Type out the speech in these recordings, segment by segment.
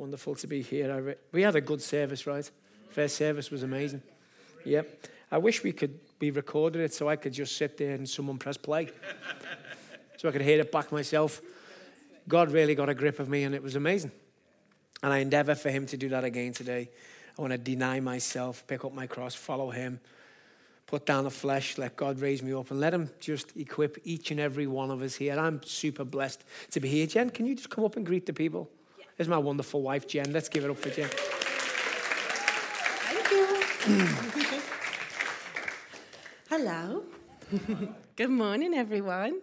Wonderful to be here. we had a good service, right? First service was amazing. Yep. I wish we could be recorded it so I could just sit there and someone press play. so I could hear it back myself. God really got a grip of me and it was amazing. And I endeavor for him to do that again today. I want to deny myself, pick up my cross, follow him, put down the flesh, let God raise me up, and let him just equip each and every one of us here. I'm super blessed to be here. Jen, can you just come up and greet the people? There's my wonderful wife, Jen. Let's give it up for Jen. Thank you. Hello. Good morning, everyone.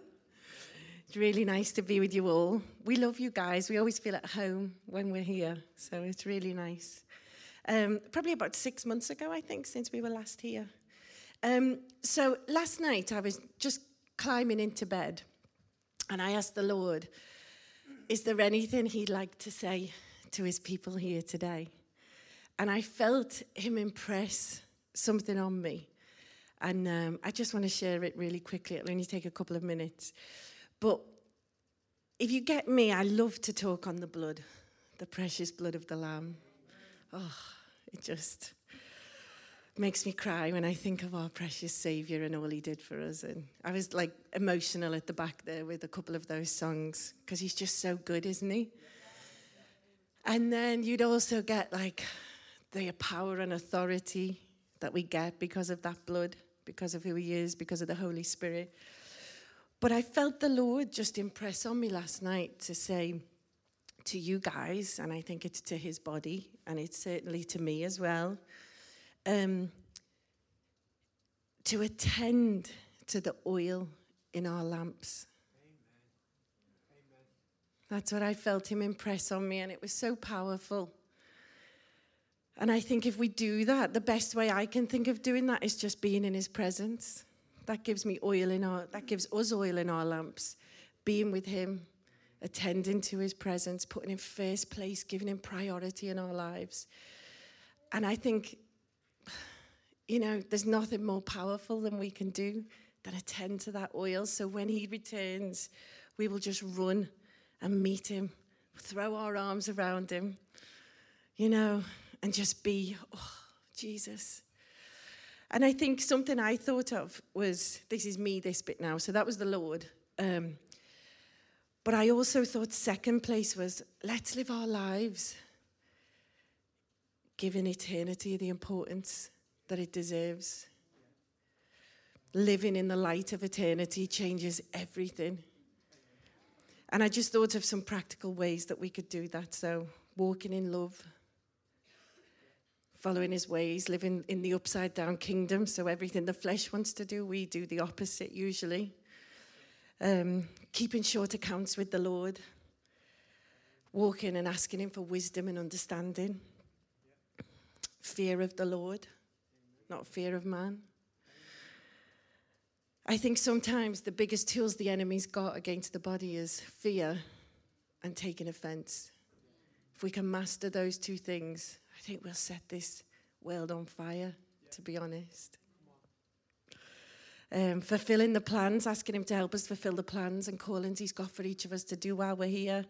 It's really nice to be with you all. We love you guys. We always feel at home when we're here, so it's really nice. Um, probably about six months ago, I think, since we were last here. Um, so last night, I was just climbing into bed, and I asked the Lord, is there anything he'd like to say to his people here today? And I felt him impress something on me. And um, I just want to share it really quickly. It'll only take a couple of minutes. But if you get me, I love to talk on the blood, the precious blood of the Lamb. Oh, it just makes me cry when I think of our precious Savior and all He did for us. And I was like emotional at the back there with a couple of those songs because He's just so good, isn't He? And then you'd also get like the power and authority that we get because of that blood, because of who He is, because of the Holy Spirit. But I felt the Lord just impress on me last night to say to you guys, and I think it's to His body, and it's certainly to me as well um, to attend to the oil in our lamps. That's what I felt him impress on me, and it was so powerful. And I think if we do that, the best way I can think of doing that is just being in his presence. That gives me oil in our that gives us oil in our lamps. Being with him, attending to his presence, putting him first place, giving him priority in our lives. And I think you know, there's nothing more powerful than we can do than attend to that oil. So when he returns, we will just run and meet him, throw our arms around him, you know, and just be, oh, Jesus. And I think something I thought of was this is me, this bit now. So that was the Lord. Um, but I also thought, second place was let's live our lives giving eternity the importance that it deserves. Living in the light of eternity changes everything. And I just thought of some practical ways that we could do that. So, walking in love, following his ways, living in the upside down kingdom. So, everything the flesh wants to do, we do the opposite usually. Um, keeping short accounts with the Lord, walking and asking him for wisdom and understanding, fear of the Lord not fear of man. I think sometimes the biggest tools the enemy's got against the body is fear and taking offense. If we can master those two things, I think we'll set this world on fire, to be honest. Um, fulfilling the plans, asking Him to help us fulfill the plans and callings He's got for each of us to do while we're here,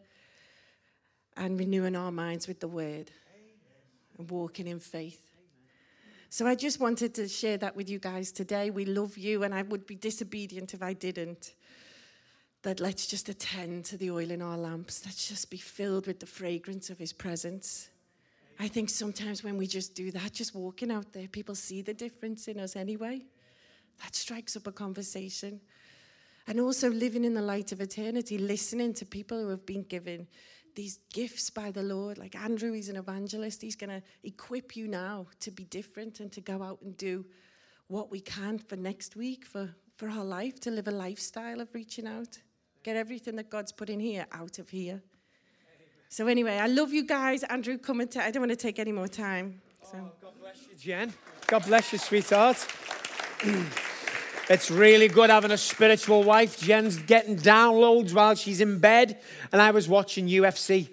and renewing our minds with the Word and walking in faith. So I just wanted to share that with you guys today. We love you, and I would be disobedient if I didn't. That let's just attend to the oil in our lamps. Let's just be filled with the fragrance of His presence. I think sometimes when we just do that, just walking out there, people see the difference in us anyway. That strikes up a conversation. And also living in the light of eternity, listening to people who have been given these gifts by the Lord. Like Andrew, he's an evangelist. He's going to equip you now to be different and to go out and do what we can for next week, for, for our life, to live a lifestyle of reaching out. Get everything that God's put in here out of here. So, anyway, I love you guys. Andrew, come and I don't want to take any more time. So. Oh, God bless you, Jen. God bless you, sweetheart. It's really good having a spiritual wife. Jen's getting downloads while she's in bed, and I was watching UFC.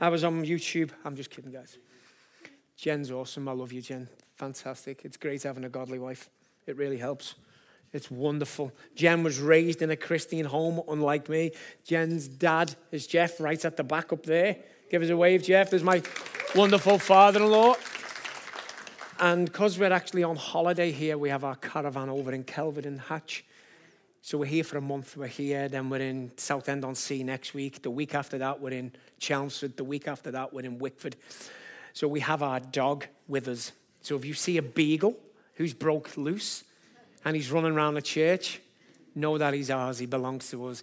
I was on YouTube. I'm just kidding, guys. Jen's awesome. I love you, Jen. Fantastic. It's great having a godly wife. It really helps. It's wonderful. Jen was raised in a Christian home, unlike me. Jen's dad is Jeff, right at the back up there. Give us a wave, Jeff. There's my wonderful father in law. And because we're actually on holiday here, we have our caravan over in Kelvedon Hatch. So we're here for a month. We're here, then we're in Southend on Sea next week. The week after that, we're in Chelmsford. The week after that, we're in Wickford. So we have our dog with us. So if you see a beagle who's broke loose and he's running around the church, know that he's ours. He belongs to us.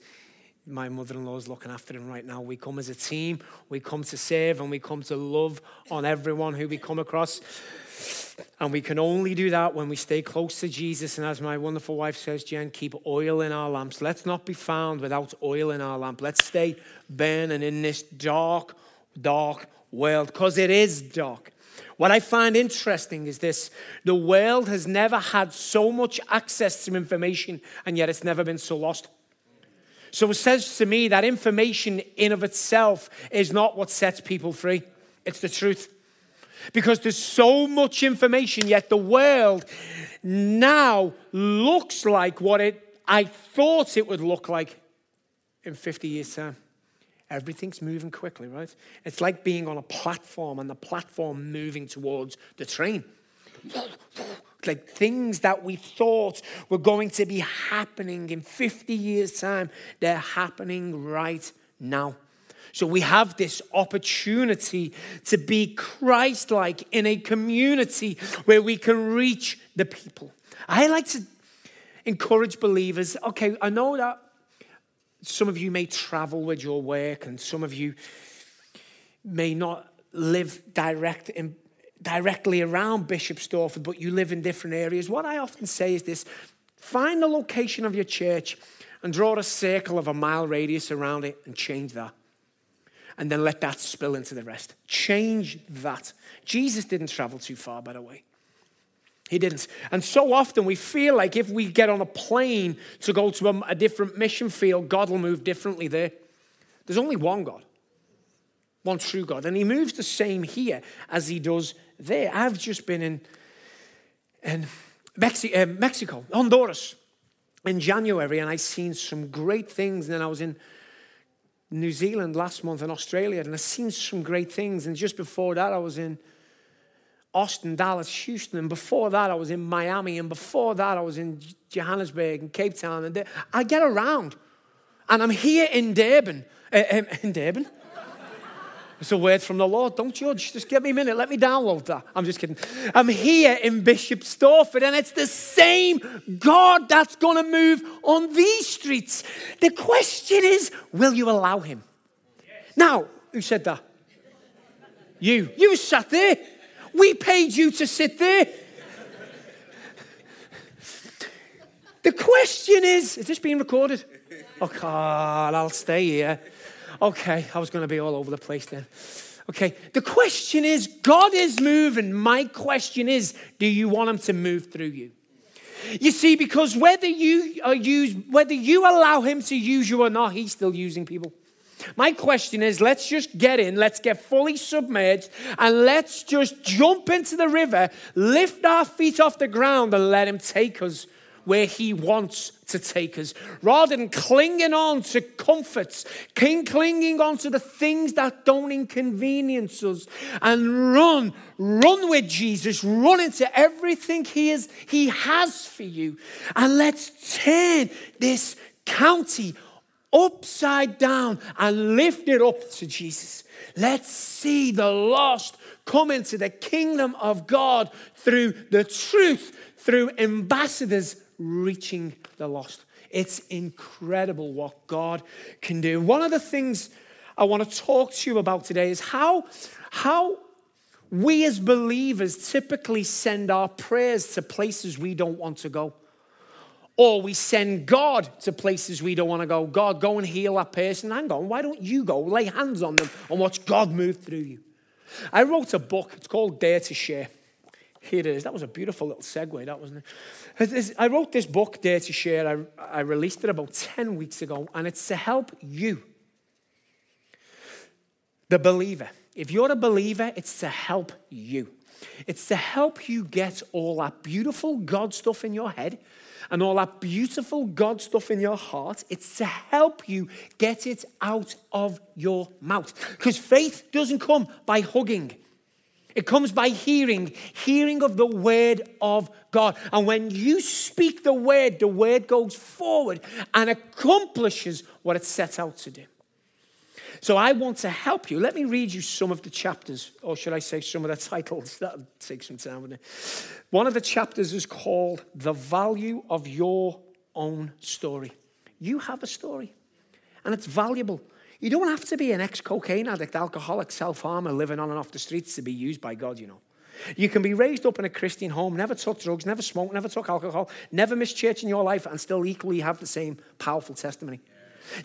My mother in law is looking after him right now. We come as a team, we come to save, and we come to love on everyone who we come across. And we can only do that when we stay close to Jesus. And as my wonderful wife says, Jen, keep oil in our lamps. Let's not be found without oil in our lamp. Let's stay burning in this dark, dark world because it is dark. What I find interesting is this the world has never had so much access to information, and yet it's never been so lost. So it says to me that information in of itself is not what sets people free. It's the truth. Because there's so much information, yet the world now looks like what it I thought it would look like in 50 years' time. Everything's moving quickly, right? It's like being on a platform and the platform moving towards the train. Like things that we thought were going to be happening in 50 years' time, they're happening right now. So we have this opportunity to be Christ like in a community where we can reach the people. I like to encourage believers. Okay, I know that some of you may travel with your work, and some of you may not live direct in, directly around Bishop Stortford, but you live in different areas. What I often say is this find the location of your church and draw a circle of a mile radius around it and change that. And then let that spill into the rest. Change that. Jesus didn't travel too far, by the way. He didn't. And so often we feel like if we get on a plane to go to a, a different mission field, God will move differently there. There's only one God, one true God. And He moves the same here as He does there. I've just been in, in Mexi- uh, Mexico, Honduras, in January, and I've seen some great things. And then I was in New Zealand last month and Australia, and I've seen some great things. And just before that, I was in Austin, Dallas, Houston. And before that, I was in Miami. And before that, I was in Johannesburg and Cape Town. And I get around. And I'm here in Durban. Uh, um, in Durban? It's a word from the Lord. Don't judge. Just give me a minute. Let me download that. I'm just kidding. I'm here in Bishop Stortford, and it's the same God that's going to move on these streets. The question is will you allow him? Now, who said that? You. You sat there. We paid you to sit there. The question is is this being recorded? Oh, God, I'll stay here. Okay, I was going to be all over the place then. Okay, the question is God is moving. My question is do you want him to move through you? You see, because whether you uh, are used, whether you allow him to use you or not, he's still using people. My question is let's just get in, let's get fully submerged, and let's just jump into the river, lift our feet off the ground, and let Him take us where He wants to take us. Rather than clinging on to comforts, clinging on to the things that don't inconvenience us, and run, run with Jesus, run into everything He, is, he has for you. And let's turn this county upside down and lift it up to Jesus. Let's see the lost come into the kingdom of God through the truth, through ambassadors reaching the lost. It's incredible what God can do. One of the things I want to talk to you about today is how, how we as believers typically send our prayers to places we don't want to go. Or we send God to places we don't want to go. God, go and heal that person. Hang on, why don't you go? Lay hands on them and watch God move through you. I wrote a book. It's called Dare to Share. Here it is. That was a beautiful little segue, that wasn't it? I wrote this book, Dare to Share. I, I released it about 10 weeks ago, and it's to help you, the believer. If you're a believer, it's to help you. It's to help you get all that beautiful God stuff in your head and all that beautiful God stuff in your heart, it's to help you get it out of your mouth. Because faith doesn't come by hugging. It comes by hearing, hearing of the word of God. And when you speak the word, the word goes forward and accomplishes what it sets out to do. So I want to help you. Let me read you some of the chapters, or should I say some of the titles? That'll take some time, wouldn't it? One of the chapters is called The Value of Your Own Story. You have a story, and it's valuable. You don't have to be an ex cocaine addict, alcoholic, self harmer, living on and off the streets to be used by God, you know. You can be raised up in a Christian home, never took drugs, never smoked, never took alcohol, never missed church in your life, and still equally have the same powerful testimony.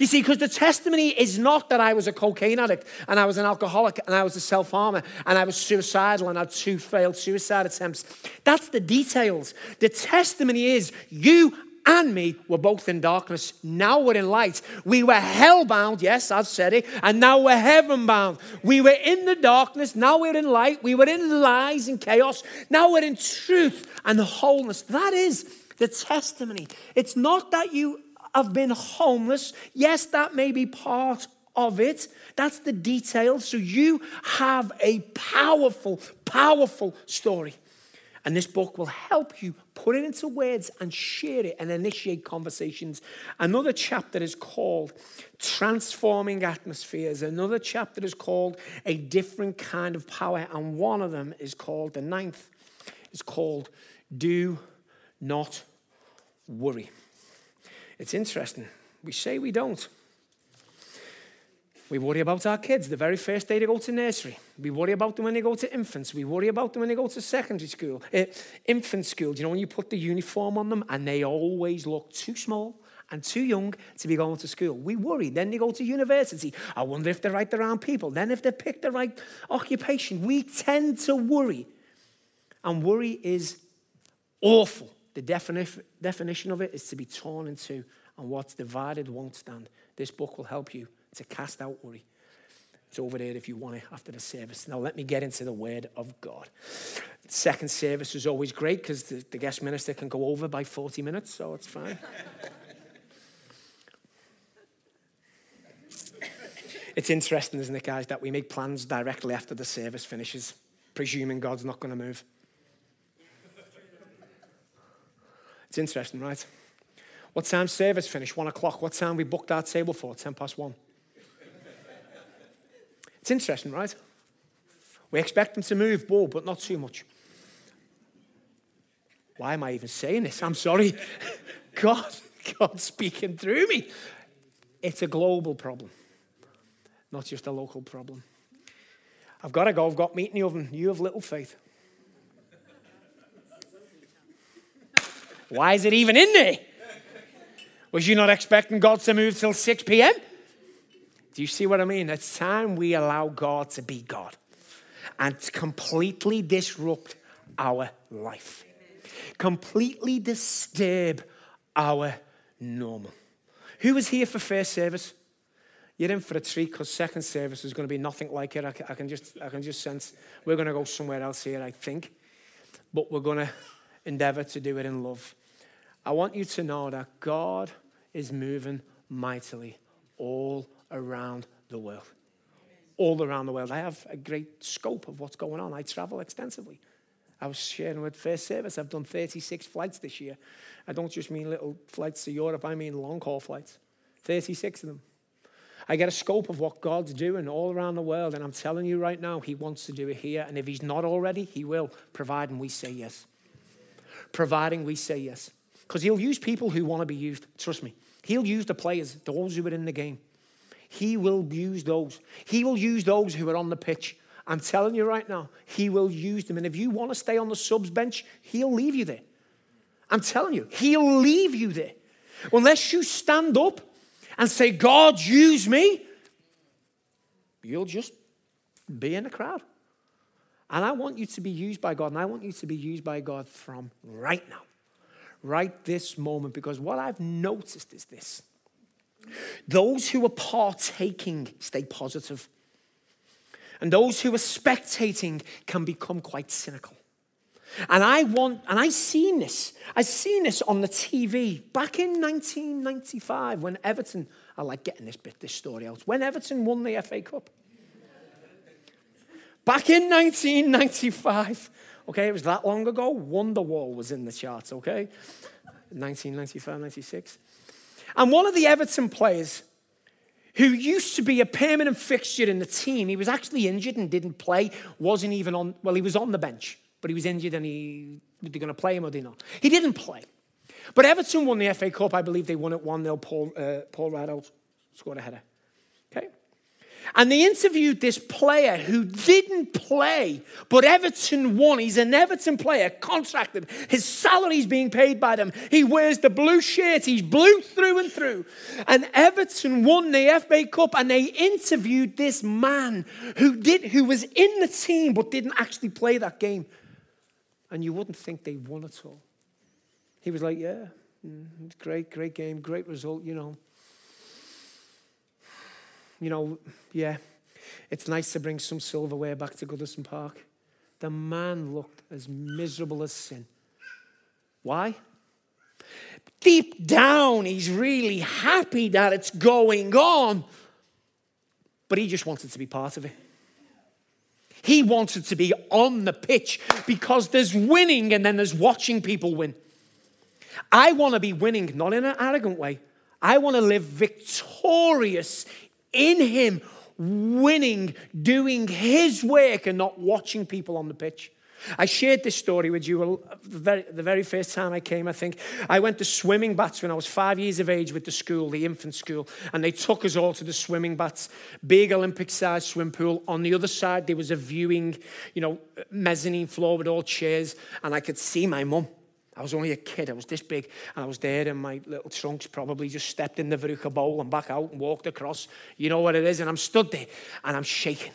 You see, because the testimony is not that I was a cocaine addict and I was an alcoholic and I was a self harmer and I was suicidal and had two failed suicide attempts. That's the details. The testimony is you and me were both in darkness. Now we're in light. We were hell-bound, yes, I've said it, and now we're heaven bound. We were in the darkness, now we're in light. We were in lies and chaos, now we're in truth and wholeness. That is the testimony. It's not that you have been homeless. Yes, that may be part of it. That's the detail. So you have a powerful, powerful story. And this book will help you put it into words and share it and initiate conversations. Another chapter is called Transforming Atmospheres. Another chapter is called A Different Kind of Power. And one of them is called, the ninth, is called Do Not Worry. It's interesting. We say we don't. We worry about our kids the very first day they go to nursery. We worry about them when they go to infants. We worry about them when they go to secondary school, uh, infant school. Do you know when you put the uniform on them and they always look too small and too young to be going to school? We worry. Then they go to university. I wonder if they're right around people. Then if they pick the right occupation. We tend to worry. And worry is awful. The defini- definition of it is to be torn in two, and what's divided won't stand. This book will help you to cast out worry. It's over there if you want it after the service. Now, let me get into the Word of God. Second service is always great because the, the guest minister can go over by 40 minutes, so it's fine. it's interesting, isn't it, guys, that we make plans directly after the service finishes, presuming God's not going to move. It's interesting, right? What time service finished? One o'clock. What time we booked our table for? Ten past one. It's interesting, right? We expect them to move, ball, but not too much. Why am I even saying this? I'm sorry. God, God speaking through me. It's a global problem, not just a local problem. I've got to go. I've got meat in the oven. You have little faith. Why is it even in there? Was you not expecting God to move till 6 p.m.? Do you see what I mean? It's time we allow God to be God and completely disrupt our life, completely disturb our normal. Who was here for first service? You're in for a treat because second service is going to be nothing like it. I can just, I can just sense we're going to go somewhere else here, I think. But we're going to endeavor to do it in love. I want you to know that God is moving mightily all around the world. All around the world. I have a great scope of what's going on. I travel extensively. I was sharing with First Service, I've done 36 flights this year. I don't just mean little flights to Europe, I mean long haul flights. 36 of them. I get a scope of what God's doing all around the world, and I'm telling you right now, He wants to do it here. And if He's not already, He will, providing we say yes providing we say yes. Because he'll use people who want to be used. Trust me. He'll use the players, those who are in the game. He will use those. He will use those who are on the pitch. I'm telling you right now, he will use them. And if you want to stay on the subs bench, he'll leave you there. I'm telling you, he'll leave you there. Unless you stand up and say, God, use me, you'll just be in the crowd. And I want you to be used by God, and I want you to be used by God from right now, right this moment, because what I've noticed is this those who are partaking stay positive, and those who are spectating can become quite cynical. And I want, and I seen this. I seen this on the TV back in 1995 when Everton, I like getting this bit, this story out. When Everton won the FA Cup. Back in 1995, okay, it was that long ago, Wonderwall was in the charts, okay? 1995, 96. And one of the Everton players who used to be a permanent fixture in the team, he was actually injured and didn't play, wasn't even on, well, he was on the bench, but he was injured and he, were they going to play him or did not? He didn't play. But Everton won the FA Cup. I believe they won it 1 0. Paul, uh, Paul scored a header. And they interviewed this player who didn't play, but Everton won. He's an Everton player, contracted. His salary's being paid by them. He wears the blue shirt. He's blue through and through. And Everton won the FA Cup, and they interviewed this man who did, who was in the team but didn't actually play that game. And you wouldn't think they won at all. He was like, "Yeah, mm, great, great game, great result, you know." You know, yeah, it's nice to bring some silverware back to Goodison Park. The man looked as miserable as sin. Why? Deep down, he's really happy that it's going on, but he just wanted to be part of it. He wanted to be on the pitch because there's winning and then there's watching people win. I want to be winning, not in an arrogant way. I want to live victorious in Him, winning, doing His work, and not watching people on the pitch. I shared this story with you the very, first time I came, I think. I went to swimming baths when I was five years of age with the school, the infant school, and they took us all to the swimming baths, big Olympic sized swim pool. On the other side, there was a viewing, you know, mezzanine floor with all chairs, and I could see my mum. I was only a kid, I was this big, and I was there, and my little trunks probably just stepped in the verruca bowl and back out and walked across. You know what it is? And I'm stood there, and I'm shaking,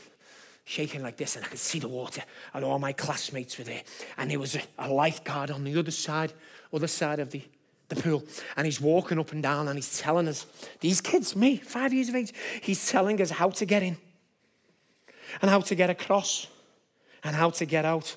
shaking like this, and I could see the water, and all my classmates were there. And there was a, a lifeguard on the other side, other side of the, the pool, and he's walking up and down, and he's telling us, these kids, me, five years of age, he's telling us how to get in, and how to get across, and how to get out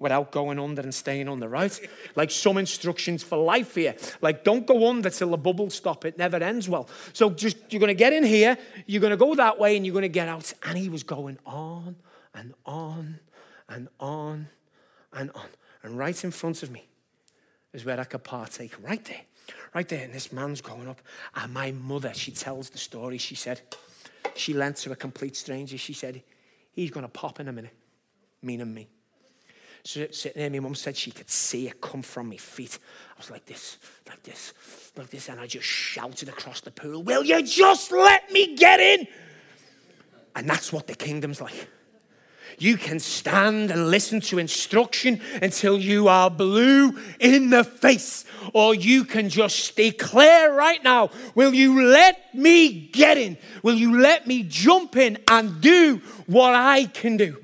without going under and staying under, right? Like some instructions for life here. Like, don't go under till the bubbles stop. It never ends well. So just, you're going to get in here, you're going to go that way, and you're going to get out. And he was going on and on and on and on. And right in front of me is where I could partake, right there. Right there, and this man's going up. And my mother, she tells the story. She said, she lent to a complete stranger. She said, he's going to pop in a minute, meaning me sitting there. My mum said she could see it come from my feet. I was like this, like this, like this. And I just shouted across the pool, Will you just let me get in? And that's what the kingdom's like. You can stand and listen to instruction until you are blue in the face, or you can just declare right now Will you let me get in? Will you let me jump in and do what I can do?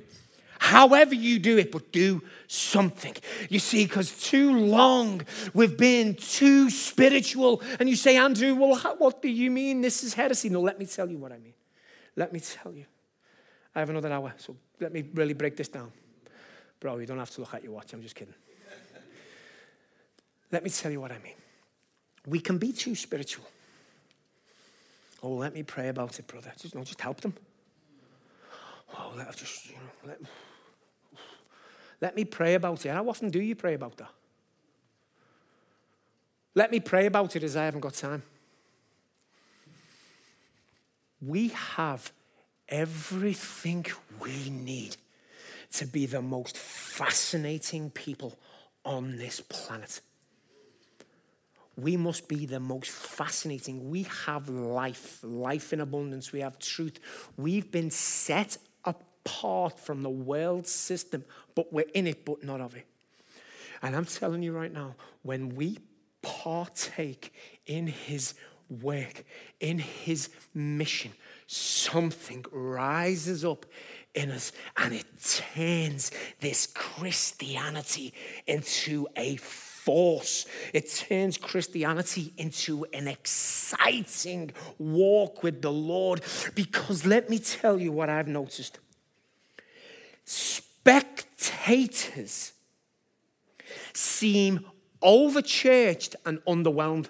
However, you do it, but do something. You see, because too long we've been too spiritual. And you say, Andrew, well, what do you mean this is heresy? No, let me tell you what I mean. Let me tell you. I have another hour, so let me really break this down. Bro, you don't have to look at your watch, I'm just kidding. let me tell you what I mean. We can be too spiritual. Oh, let me pray about it, brother. Just, no, just help them. Oh, let us just, you know, let, let me pray about it. How often do you pray about that? Let me pray about it as I haven't got time. We have everything we need to be the most fascinating people on this planet. We must be the most fascinating. We have life, life in abundance. We have truth. We've been set apart from the world system, but we're in it, but not of it. And I'm telling you right now, when we partake in his work, in his mission, something rises up in us and it turns this Christianity into a force. It turns Christianity into an exciting walk with the Lord. Because let me tell you what I've noticed spectators seem overchurched and underwhelmed.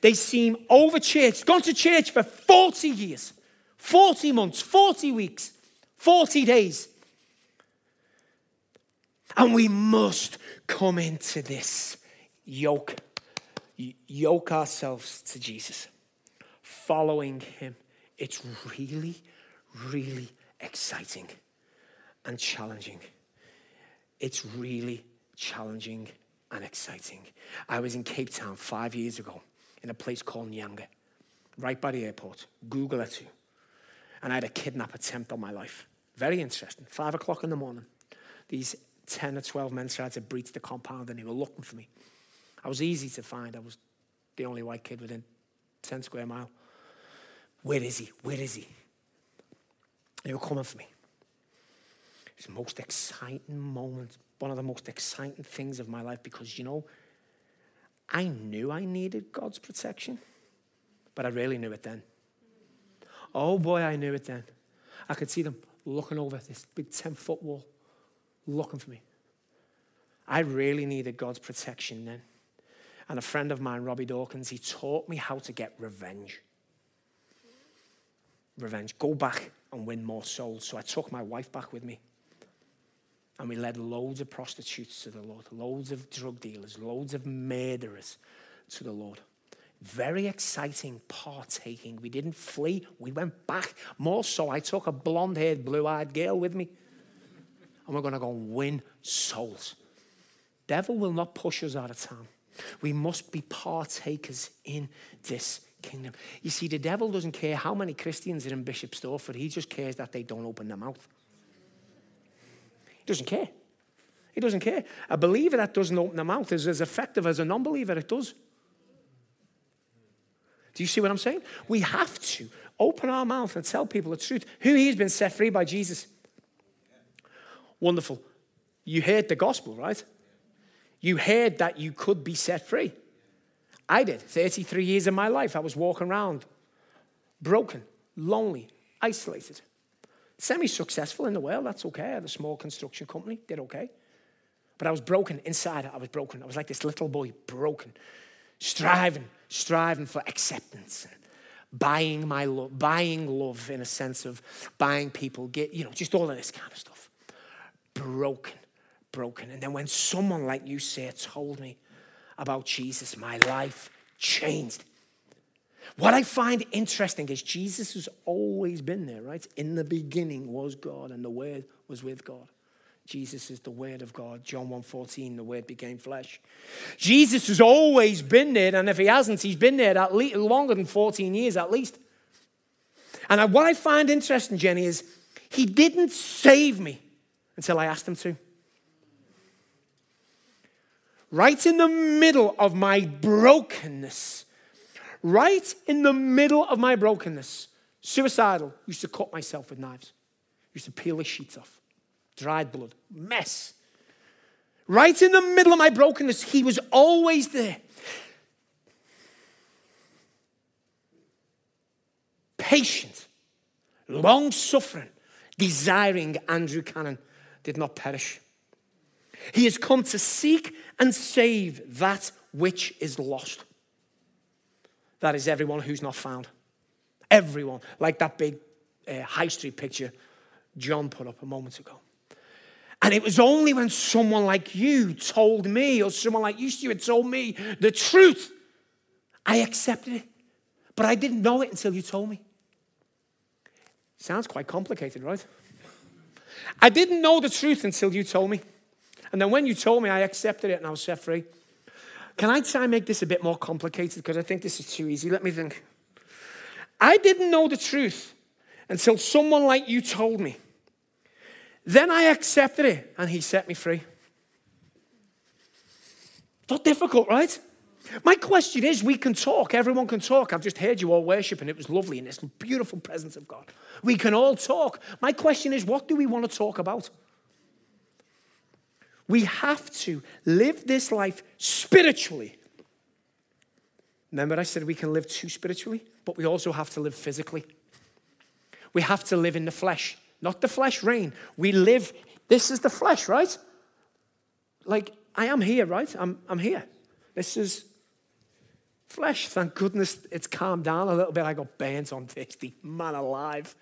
They seem overchurched, gone to church for 40 years, 40 months, 40 weeks, 40 days. And we must come into this yoke, yoke ourselves to Jesus, following him. It's really, really exciting and challenging. It's really challenging and exciting. I was in Cape Town five years ago in a place called Nyanga, right by the airport. Google it too. And I had a kidnap attempt on my life. Very interesting. Five o'clock in the morning. These 10 or 12 men tried to breach the compound and they were looking for me. I was easy to find. I was the only white kid within 10 square mile. Where is he? Where is he? They were coming for me. It's the most exciting moment, one of the most exciting things of my life because, you know, I knew I needed God's protection, but I really knew it then. Oh boy, I knew it then. I could see them looking over this big 10 foot wall, looking for me. I really needed God's protection then. And a friend of mine, Robby Dawkins, he taught me how to get revenge. Revenge. Go back and win more souls. So I took my wife back with me. And we led loads of prostitutes to the Lord, loads of drug dealers, loads of murderers to the Lord. Very exciting partaking. We didn't flee, we went back. More so, I took a blonde haired, blue eyed girl with me. And we're going to go and win souls. Devil will not push us out of town. We must be partakers in this kingdom. You see, the devil doesn't care how many Christians are in Bishop Stortford, he just cares that they don't open their mouth. He doesn't care. He doesn't care. A believer that doesn't open their mouth is as effective as a non believer, it does. Do you see what I'm saying? We have to open our mouth and tell people the truth. Who he's been set free by Jesus. Wonderful. You heard the gospel, right? You heard that you could be set free. I did. 33 years of my life, I was walking around broken, lonely, isolated. Semi successful in the world, that's okay. I had a small construction company, did okay. But I was broken inside, I was broken. I was like this little boy, broken, striving, striving for acceptance. Buying my love, buying love in a sense of buying people, get, you know, just all of this kind of stuff. Broken broken. And then when someone like you, sir, told me about Jesus, my life changed. What I find interesting is Jesus has always been there, right? In the beginning was God, and the Word was with God. Jesus is the Word of God. John 1.14, the Word became flesh. Jesus has always been there, and if he hasn't, he's been there at least longer than 14 years at least. And what I find interesting, Jenny, is he didn't save me until I asked him to right in the middle of my brokenness, right in the middle of my brokenness, suicidal, used to cut myself with knives, used to peel the sheets off, dried blood, mess. Right in the middle of my brokenness, he was always there. Patient, long suffering, desiring Andrew Cannon did not perish. He has come to seek and save that which is lost. That is everyone who's not found. Everyone. Like that big uh, high street picture John put up a moment ago. And it was only when someone like you told me, or someone like you, Stuart, told me the truth, I accepted it. But I didn't know it until you told me. Sounds quite complicated, right? I didn't know the truth until you told me. And then when you told me, I accepted it and I was set free. Can I try and make this a bit more complicated? Because I think this is too easy. Let me think. I didn't know the truth until someone like you told me. Then I accepted it and he set me free. Not difficult, right? My question is we can talk, everyone can talk. I've just heard you all worship and it was lovely in this beautiful presence of God. We can all talk. My question is what do we want to talk about? We have to live this life spiritually. Remember, I said we can live too spiritually, but we also have to live physically. We have to live in the flesh, not the flesh reign. We live, this is the flesh, right? like, I am here, right? I'm, I'm here. This is flesh. Thank goodness it's calmed down a little bit. I got burnt on thirsty. Man alive.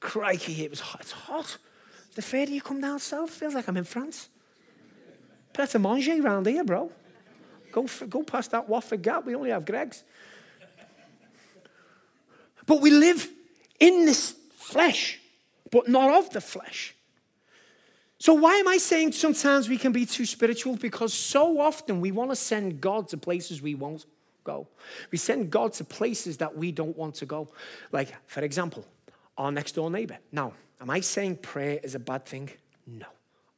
Crikey, it was hot. It's hot. The further you come down south, feels like I'm in France. Pret a manger around here, bro. Go, go past that Watford Gap. We only have Greggs. But we live in this flesh, but not of the flesh. So, why am I saying sometimes we can be too spiritual? Because so often we want to send God to places we won't go. We send God to places that we don't want to go. Like, for example, our next door neighbor. Now, am I saying prayer is a bad thing? No.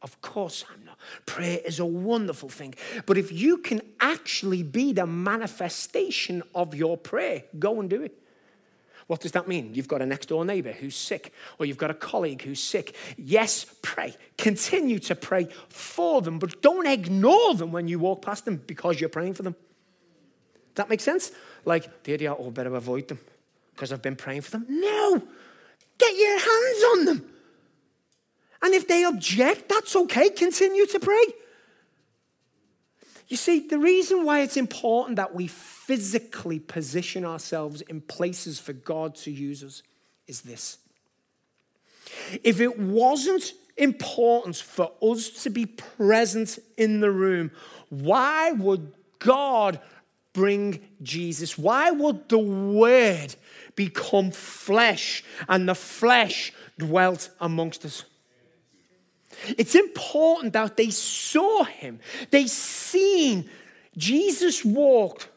Of course I'm not. Prayer is a wonderful thing. But if you can actually be the manifestation of your prayer, go and do it. What does that mean? You've got a next door neighbor who's sick, or you've got a colleague who's sick. Yes, pray. Continue to pray for them, but don't ignore them when you walk past them because you're praying for them. That makes sense? Like, the idea, oh, better avoid them because I've been praying for them. No! Get your hands on them. And if they object, that's okay. Continue to pray. You see, the reason why it's important that we physically position ourselves in places for God to use us is this. If it wasn't important for us to be present in the room, why would God bring Jesus? Why would the Word become flesh and the flesh dwelt amongst us? It's important that they saw him. They seen Jesus walked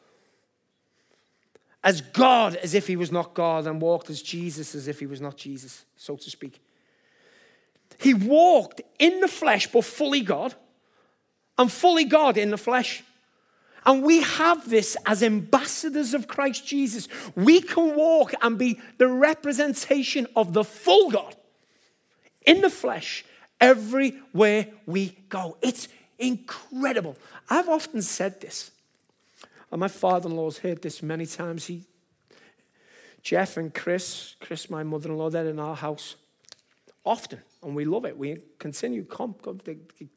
as God as if he was not God and walked as Jesus as if he was not Jesus, so to speak. He walked in the flesh, but fully God, and fully God in the flesh. And we have this as ambassadors of Christ Jesus. We can walk and be the representation of the full God in the flesh everywhere we go. It's incredible. I've often said this, and my father in law's heard this many times. He, Jeff and Chris, Chris, my mother in law, they're in our house often, and we love it. We continue.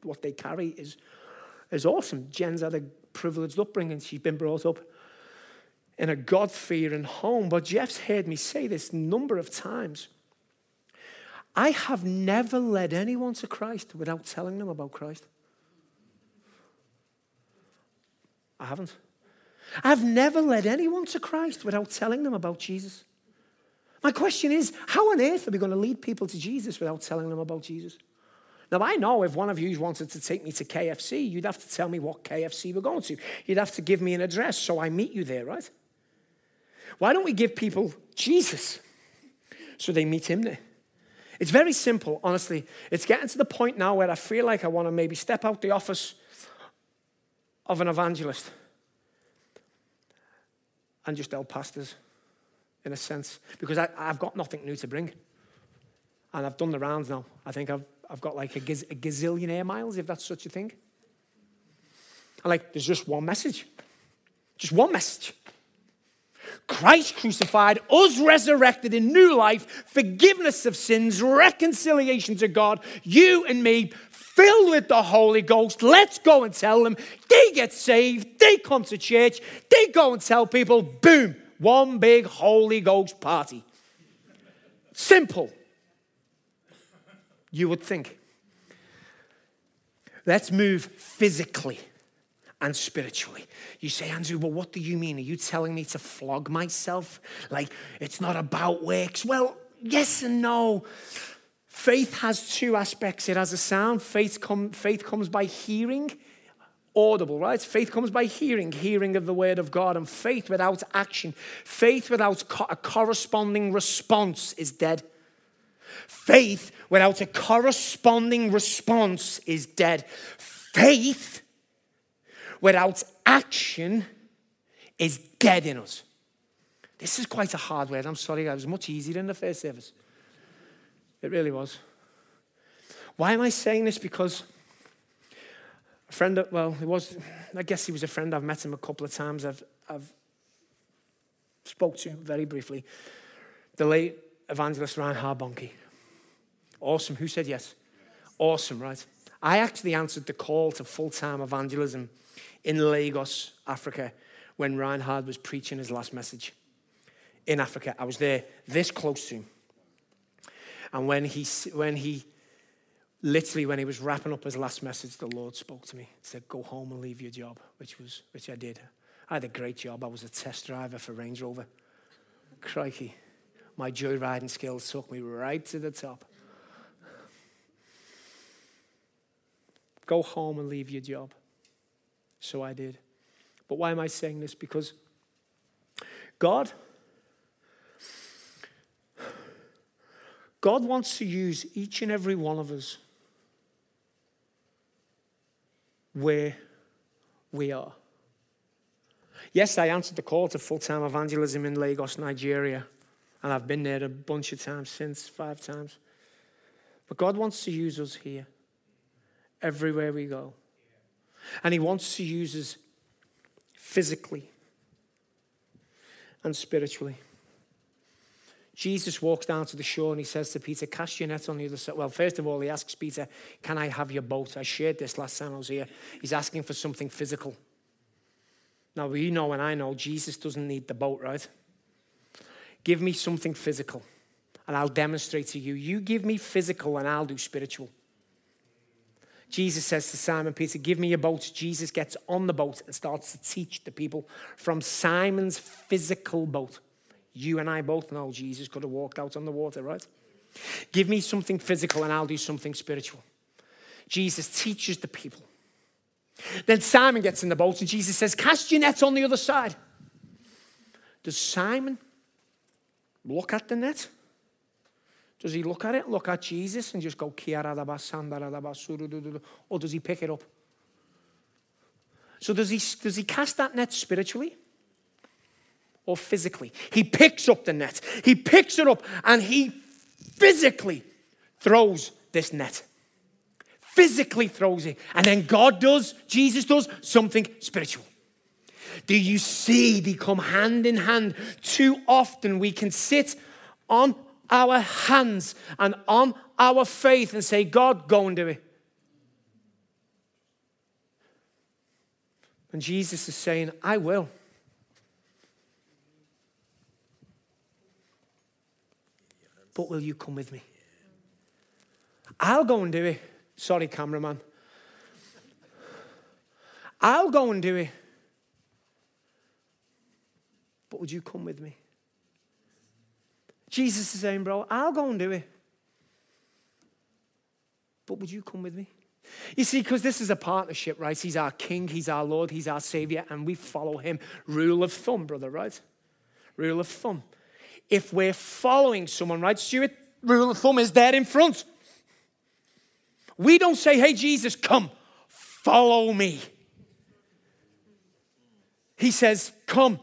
What they carry is, is awesome. Jen's had a privileged upbringing, she's been brought up in a God fearing home. But Jeff's heard me say this number of times. I have never led anyone to Christ without telling them about Christ. I haven't. I've never led anyone to Christ without telling them about Jesus. My question is how on earth are we going to lead people to Jesus without telling them about Jesus? Now, I know if one of you wanted to take me to KFC, you'd have to tell me what KFC we're going to. You'd have to give me an address so I meet you there, right? Why don't we give people Jesus so they meet him there? It's very simple, honestly. It's getting to the point now where I feel like I want to maybe step out the office of an evangelist and just tell pastors, in a sense, because I, have got nothing new to bring. And I've done the rounds now. I think I've, I've got like a, giz, a gazillion air miles, if that's such a thing. And like, there's just one message. Just one message. Christ crucified, us resurrected in new life, forgiveness of sins, reconciliation to God, you and me, filled with the Holy Ghost. Let's go and tell them. They get saved, they come to church, they go and tell people, boom, one big Holy Ghost party. Simple. You would think. Let's move physically and spiritually. You say, Andrew, well, what do you mean? Are you telling me to flog myself? Like, it's not about works? Well, yes and no. Faith has two aspects it has a sound, faith, come, faith comes by hearing. Audible, right? Faith comes by hearing, hearing of the word of God, and faith without action, faith without co- a corresponding response is dead. Faith without a corresponding response is dead. Faith without action is dead in us. This is quite a hard word. I'm sorry, it was much easier in the first service. It really was. Why am I saying this? Because a friend, of, well, it was, I guess he was a friend. I've met him a couple of times. I've, I've spoke to very briefly. The late evangelist Reinhard Bonnke. Awesome. Who said yes? Awesome, right? I actually answered the call to full time evangelism in Lagos, Africa, when Reinhard was preaching his last message in Africa. I was there this close to him. And when he, when he literally, when he was wrapping up his last message, the Lord spoke to me. He said, Go home and leave your job, which, was, which I did. I had a great job. I was a test driver for Range Rover. Crikey. My joyriding skills took me right to the top. Go home and leave your job. So I did. But why am I saying this? Because God, God wants to use each and every one of us where we are. Yes, I answered the call to full time evangelism in Lagos, Nigeria, and I've been there a bunch of times since, five times. But God wants to use us here, everywhere we go. And He wants to use us physically and spiritually. Jesus walks down to the shore and he says to Peter, Cast your net on the other side. Well, first of all, he asks Peter, Can I have your boat? I shared this last time I was here. He's asking for something physical. Now, we know and I know Jesus doesn't need the boat, right? Give me something physical and I'll demonstrate to you. You give me physical and I'll do spiritual. Jesus says to Simon Peter, Give me a boat. Jesus gets on the boat and starts to teach the people from Simon's physical boat. You and I both know Jesus could have walked out on the water, right? Give me something physical and I'll do something spiritual. Jesus teaches the people. Then Simon gets in the boat and Jesus says, Cast your nets on the other side. Does Simon look at the net? Does he look at it, look at Jesus, and just go, or does he pick it up? So does he, does he cast that net spiritually or physically? He picks up the net, he picks it up, and he physically throws this net. Physically throws it. And then God does, Jesus does something spiritual. Do you see they come hand in hand? Too often we can sit on our hands and on our faith and say, God, go and do it. And Jesus is saying, I will. But will you come with me? I'll go and do it. Sorry, cameraman. I'll go and do it. But would you come with me? Jesus is saying, Bro, I'll go and do it. But would you come with me? You see, because this is a partnership, right? He's our King, He's our Lord, He's our Savior, and we follow Him. Rule of thumb, brother, right? Rule of thumb. If we're following someone, right, Stuart, rule of thumb is there in front. We don't say, Hey, Jesus, come, follow me. He says, Come,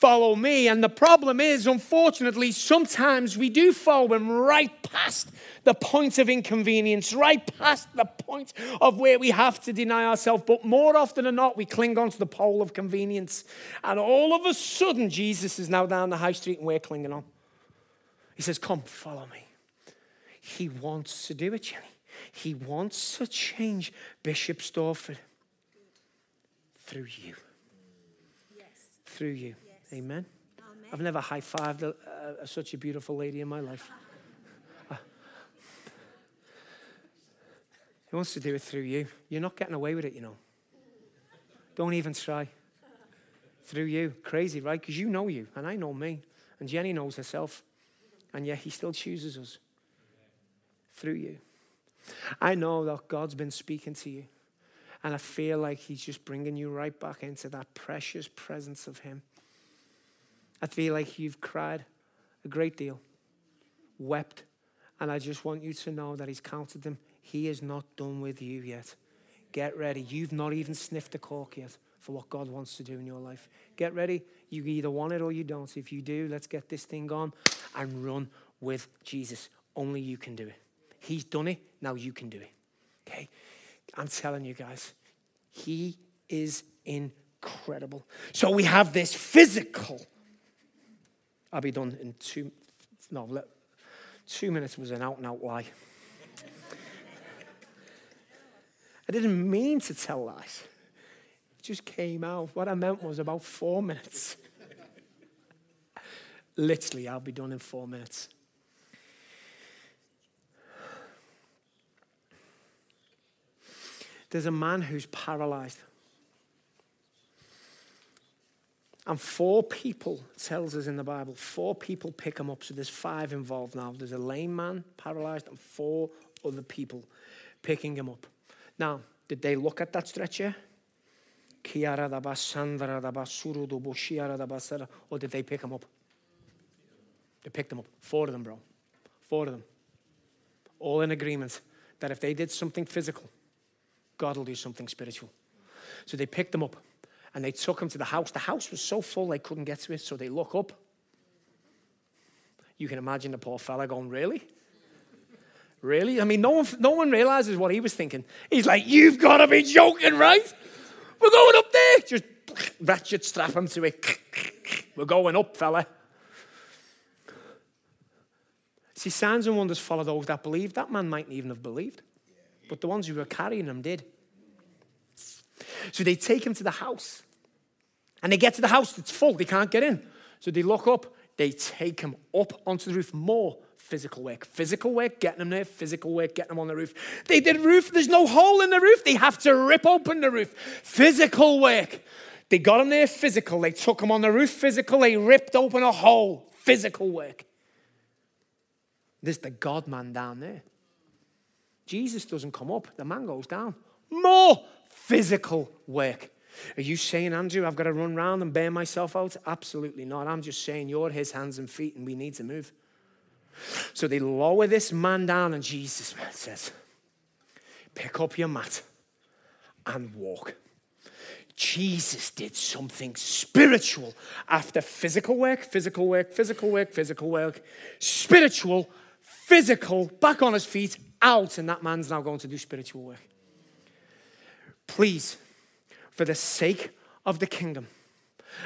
follow me. And the problem is, unfortunately, sometimes we do follow him right past the point of inconvenience, right past the point of where we have to deny ourselves. But more often than not, we cling on to the pole of convenience. And all of a sudden, Jesus is now down the high street and we're clinging on. He says, Come, follow me. He wants to do it, Jenny. He wants to change Bishop Stortford through you. Yes. Through you. Amen. Amen. I've never high fived uh, such a beautiful lady in my life. Uh, he wants to do it through you. You're not getting away with it, you know. Don't even try. Through you. Crazy, right? Because you know you, and I know me, and Jenny knows herself. And yet he still chooses us through you. I know that God's been speaking to you, and I feel like he's just bringing you right back into that precious presence of him. I feel like you've cried a great deal, wept, and I just want you to know that He's counted them. He is not done with you yet. Get ready. You've not even sniffed the cork yet for what God wants to do in your life. Get ready. You either want it or you don't. If you do, let's get this thing on and run with Jesus. Only you can do it. He's done it. Now you can do it. Okay? I'm telling you guys, He is incredible. So we have this physical I'll be done in two. No, let, two minutes was an out and out lie. I didn't mean to tell lies. It just came out. What I meant was about four minutes. Literally, I'll be done in four minutes. There's a man who's paralyzed. And four people, tells us in the Bible, four people pick him up. So there's five involved now. There's a lame man, paralyzed, and four other people picking him up. Now, did they look at that stretcher? Or did they pick him up? They picked him up. Four of them, bro. Four of them. All in agreement that if they did something physical, God will do something spiritual. So they picked him up and they took him to the house. The house was so full they couldn't get to it, so they look up. You can imagine the poor fella going, Really? Really? I mean, no one, no one realizes what he was thinking. He's like, You've got to be joking, right? We're going up there. Just ratchet strap him to it. We're going up, fella. See, signs and wonders follow those that believe. That man mightn't even have believed, but the ones who were carrying him did. So they take him to the house. And they get to the house, it's full, they can't get in. So they lock up, they take him up onto the roof. More physical work. Physical work, getting him there, physical work, getting him on the roof. They did roof, there's no hole in the roof. They have to rip open the roof. Physical work. They got him there, physical. They took him on the roof, physical. They ripped open a hole. Physical work. There's the God man down there. Jesus doesn't come up, the man goes down. More physical work. Are you saying, Andrew, I've got to run around and bear myself out? Absolutely not. I'm just saying you're his hands and feet and we need to move. So they lower this man down, and Jesus says, Pick up your mat and walk. Jesus did something spiritual after physical work, physical work, physical work, physical work, spiritual physical, back on his feet, out, and that man's now going to do spiritual work. Please, for the sake of the kingdom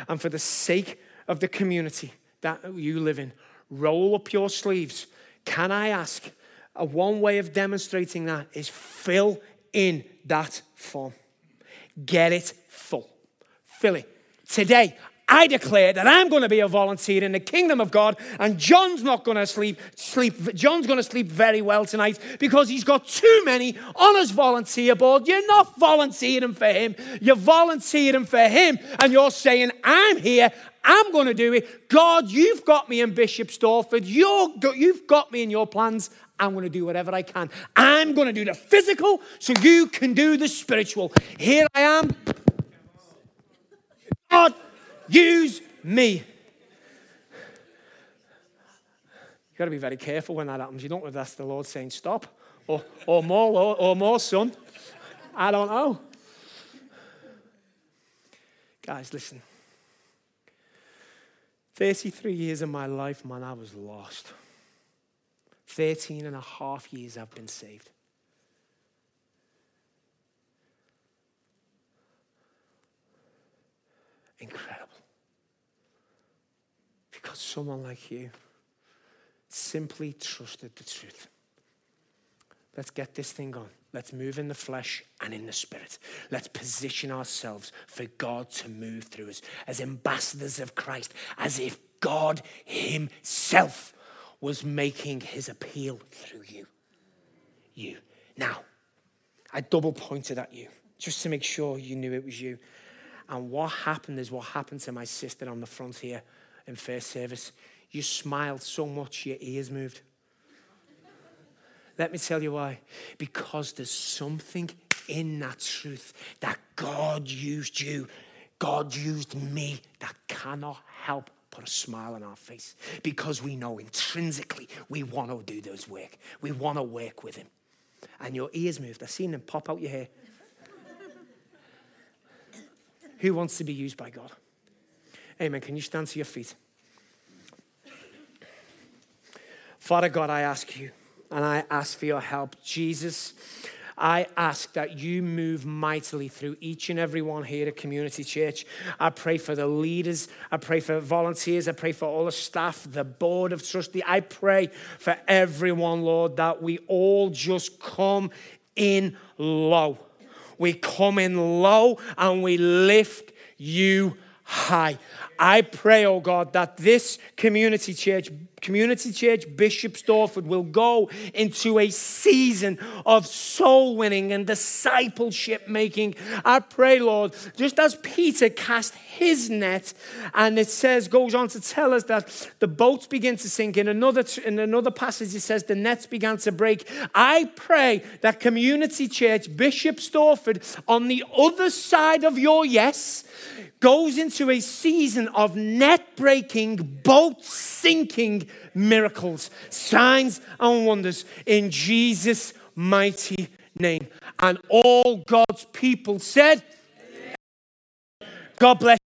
and for the sake of the community that you live in, roll up your sleeves. Can I ask? A one way of demonstrating that is fill in that form. Get it full. Fill it. Today, I declare that I'm going to be a volunteer in the kingdom of God, and John's not going to sleep. Sleep. John's going to sleep very well tonight because he's got too many on his volunteer board. You're not volunteering for him. You're volunteering for him, and you're saying, "I'm here. I'm going to do it. God, you've got me in Bishop Stortford. You're, you've got me in your plans. I'm going to do whatever I can. I'm going to do the physical so you can do the spiritual. Here I am. God, Use me. You've got to be very careful when that happens. You don't know if that's the Lord saying stop or, or more, or, or more, son. I don't know. Guys, listen. 33 years of my life, man, I was lost. 13 and a half years I've been saved. Incredible. Someone like you simply trusted the truth. Let's get this thing on. Let's move in the flesh and in the spirit. Let's position ourselves for God to move through us as ambassadors of Christ, as if God Himself was making His appeal through you. You. Now, I double pointed at you just to make sure you knew it was you. And what happened is what happened to my sister on the front here in first service. You smiled so much your ears moved. Let me tell you why. Because there's something in that truth that God used you, God used me, that cannot help put a smile on our face. Because we know intrinsically we want to do those work. We want to work with Him. And your ears moved. I've seen them pop out your hair. Who wants to be used by God? Amen. Can you stand to your feet? Father God, I ask you, and I ask for your help. Jesus, I ask that you move mightily through each and every one here at Community Church. I pray for the leaders. I pray for volunteers. I pray for all the staff, the board of trustee. I pray for everyone, Lord, that we all just come in low we come in low and we lift you high. I pray, oh God, that this community church, community church Bishop Stortford, will go into a season of soul winning and discipleship making. I pray, Lord, just as Peter cast his net, and it says, goes on to tell us that the boats begin to sink. In another, in another passage, it says the nets began to break. I pray that community church Bishop Stortford, on the other side of your yes, goes into a season of net breaking, boat sinking miracles, signs, and wonders in Jesus' mighty name. And all God's people said, God bless.